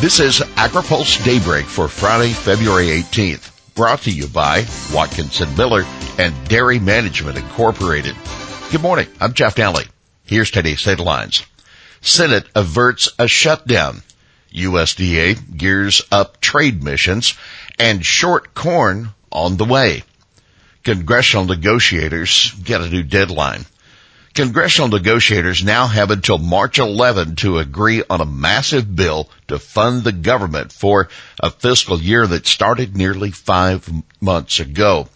This is AgriPulse Daybreak for Friday, February 18th, brought to you by Watkinson Miller and Dairy Management Incorporated. Good morning. I'm Jeff Daly. Here's today's headlines. Senate averts a shutdown. USDA gears up trade missions and short corn on the way. Congressional negotiators get a new deadline. Congressional negotiators now have until March 11 to agree on a massive bill to fund the government for a fiscal year that started nearly five months ago.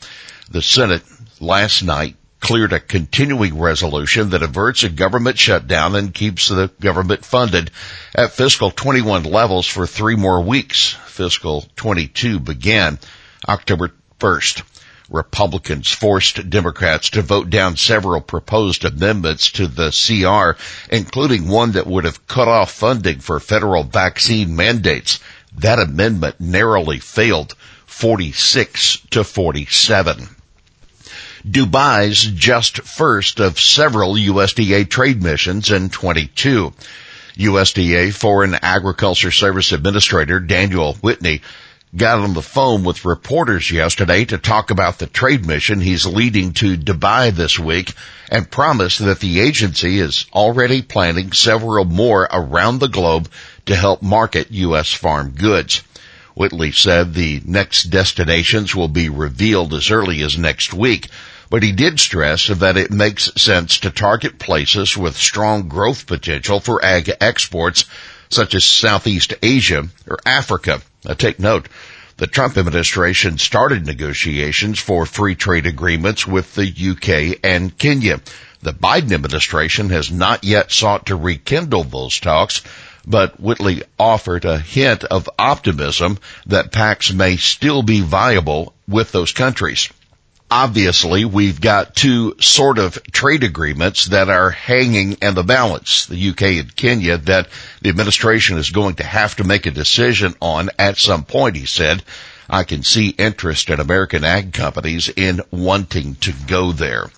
The Senate last night cleared a continuing resolution that averts a government shutdown and keeps the government funded at fiscal 21 levels for three more weeks. Fiscal 22 began October 1st. Republicans forced Democrats to vote down several proposed amendments to the CR, including one that would have cut off funding for federal vaccine mandates. That amendment narrowly failed 46 to 47. Dubai's just first of several USDA trade missions in 22. USDA Foreign Agriculture Service Administrator Daniel Whitley got on the phone with reporters yesterday to talk about the trade mission he's leading to Dubai this week and promised that the agency is already planning several more around the globe to help market U.S. farm goods. Whitley said the next destinations will be revealed as early as next week, but he did stress that it makes sense to target places with strong growth potential for ag exports such as Southeast Asia or Africa. Now take note, the Trump administration started negotiations for free trade agreements with the UK and Kenya. The Biden administration has not yet sought to rekindle those talks, but Whitley offered a hint of optimism that PACs may still be viable with those countries obviously we've got two sort of trade agreements that are hanging in the balance, the UK and Kenya, that the administration is going to have to make a decision on at some point, he said. I can see interest in American ag companies in wanting to go there.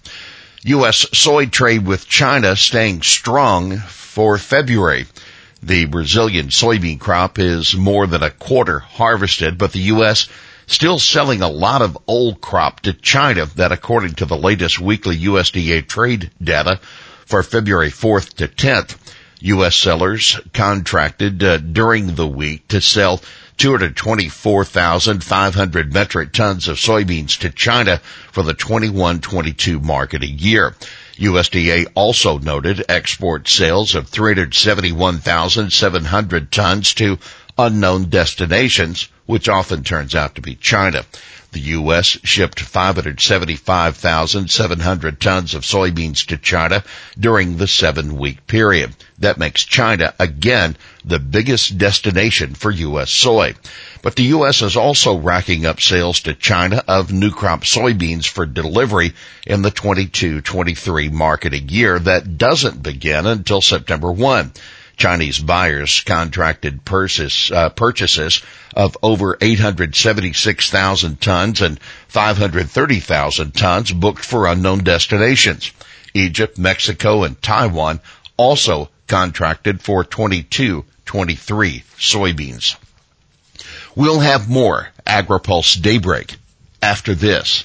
U.S. soy trade with China staying strong for February. The Brazilian soybean crop is more than a quarter harvested, but the U.S still selling a lot of old crop to China that according to the latest weekly USDA trade data for February 4th to 10th, U.S. sellers contracted uh, during the week to sell 224,500 metric tons of soybeans to China for the 21-22 marketing year. USDA also noted export sales of 371,700 tons to unknown destinations, which often turns out to be China. The U.S. shipped 575,700 tons of soybeans to China during the seven week period. That makes China again the biggest destination for U.S. soy. But the U.S. is also racking up sales to China of new crop soybeans for delivery in the 22-23 marketing year that doesn't begin until September 1. Chinese buyers contracted uh, purchases of over 876,000 tons and 530,000 tons booked for unknown destinations. Egypt, Mexico, and Taiwan also contracted for 22, 23 soybeans. We'll have more AgriPulse Daybreak after this.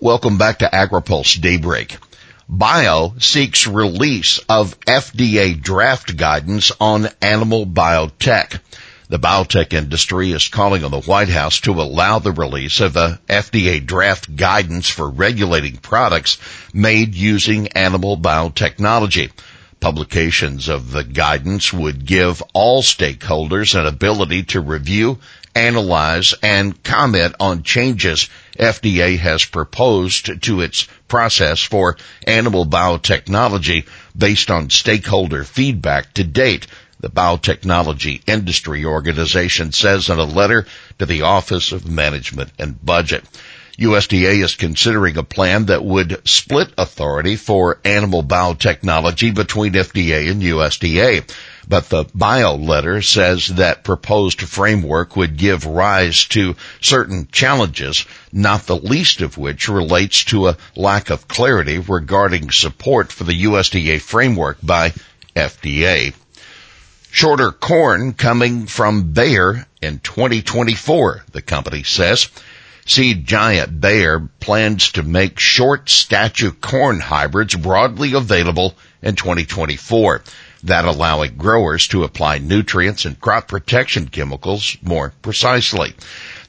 Welcome back to AgriPulse Daybreak. Bio seeks release of FDA draft guidance on animal biotech. The biotech industry is calling on the White House to allow the release of a FDA draft guidance for regulating products made using animal biotechnology. Publications of the guidance would give all stakeholders an ability to review, analyze, and comment on changes FDA has proposed to its process for animal biotechnology based on stakeholder feedback to date. the Biotechnology Industry Organization says in a letter to the Office of Management and Budget. USDA is considering a plan that would split authority for animal biotechnology between FDA and USDA. But the bio letter says that proposed framework would give rise to certain challenges, not the least of which relates to a lack of clarity regarding support for the USDA framework by FDA. Shorter corn coming from Bayer in 2024, the company says. Seed giant Bayer plans to make short stature corn hybrids broadly available in 2024 that allowing growers to apply nutrients and crop protection chemicals more precisely.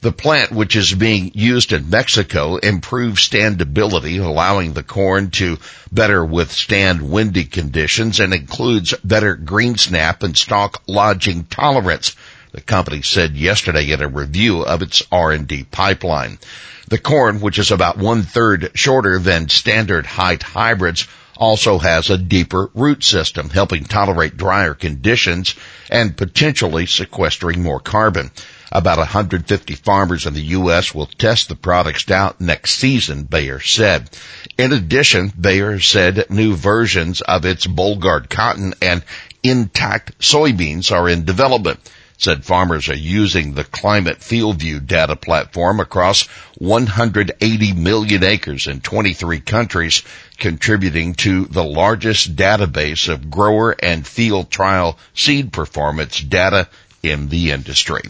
The plant, which is being used in Mexico, improves standability, allowing the corn to better withstand windy conditions and includes better green snap and stalk lodging tolerance. The company said yesterday in a review of its R&D pipeline. The corn, which is about one third shorter than standard height hybrids, also has a deeper root system, helping tolerate drier conditions and potentially sequestering more carbon. About 150 farmers in the U.S. will test the products out next season, Bayer said. In addition, Bayer said new versions of its Bollgard cotton and Intacta soybeans are in development said farmers are using the Climate FieldView data platform across 180 million acres in 23 countries, contributing to the largest database of grower and field trial seed performance data in the industry.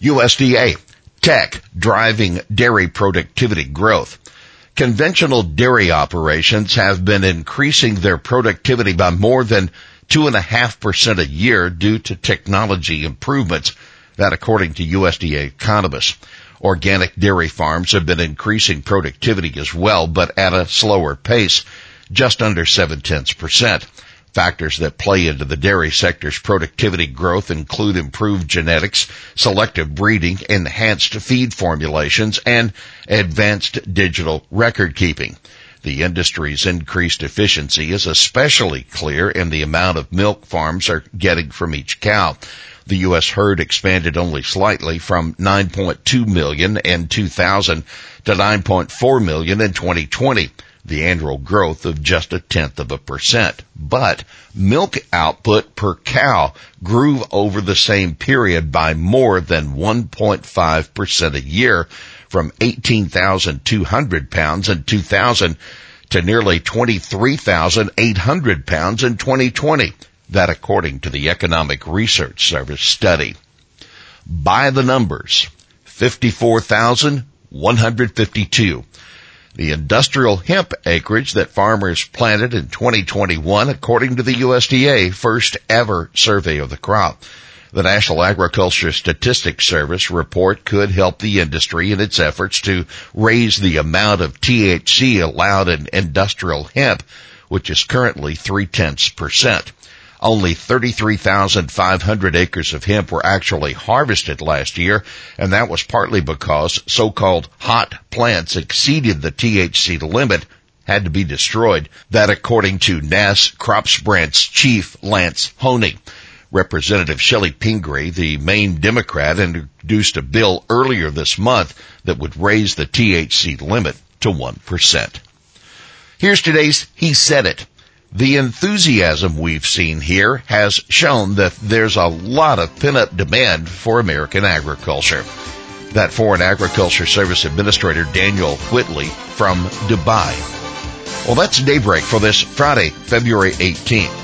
USDA tech driving dairy productivity growth. Conventional dairy operations have been increasing their productivity by more than two and a half percent a year due to technology improvements. That according to USDA economists. Organic dairy farms have been increasing productivity as well, but at a slower pace, just under seven tenths percent. Factors that play into the dairy sector's productivity growth include improved genetics, selective breeding, enhanced feed formulations, and advanced digital record keeping. The industry's increased efficiency is especially clear in the amount of milk farms are getting from each cow. The U.S. herd expanded only slightly from 9.2 million in 2000 to 9.4 million in 2020 the annual growth of just a tenth of a percent. But milk output per cow grew over the same period by more than 1.5% a year from 18,200 pounds in 2000 to nearly 23,800 pounds in 2020. That according to the Economic Research Service study. By the numbers, 54,152. The industrial hemp acreage that farmers planted in 2021 according to the USDA first ever survey of the crop. The National Agriculture Statistics Service report could help the industry in its efforts to raise the amount of THC allowed in industrial hemp, which is currently three tenths percent. Only 33,500 acres of hemp were actually harvested last year, and that was partly because so-called hot plants exceeded the THC limit had to be destroyed. That according to NASS Crops Branch Chief Lance Honig. Representative Chellie Pingree, the Maine Democrat, introduced a bill earlier this month that would raise the THC limit to 1%. Here's today's He Said It. The enthusiasm we've seen here has shown that there's a lot of pent-up demand for American agriculture. That Foreign Agriculture Service Administrator Daniel Whitley from Dubai. Well, that's daybreak for this Friday, February 18th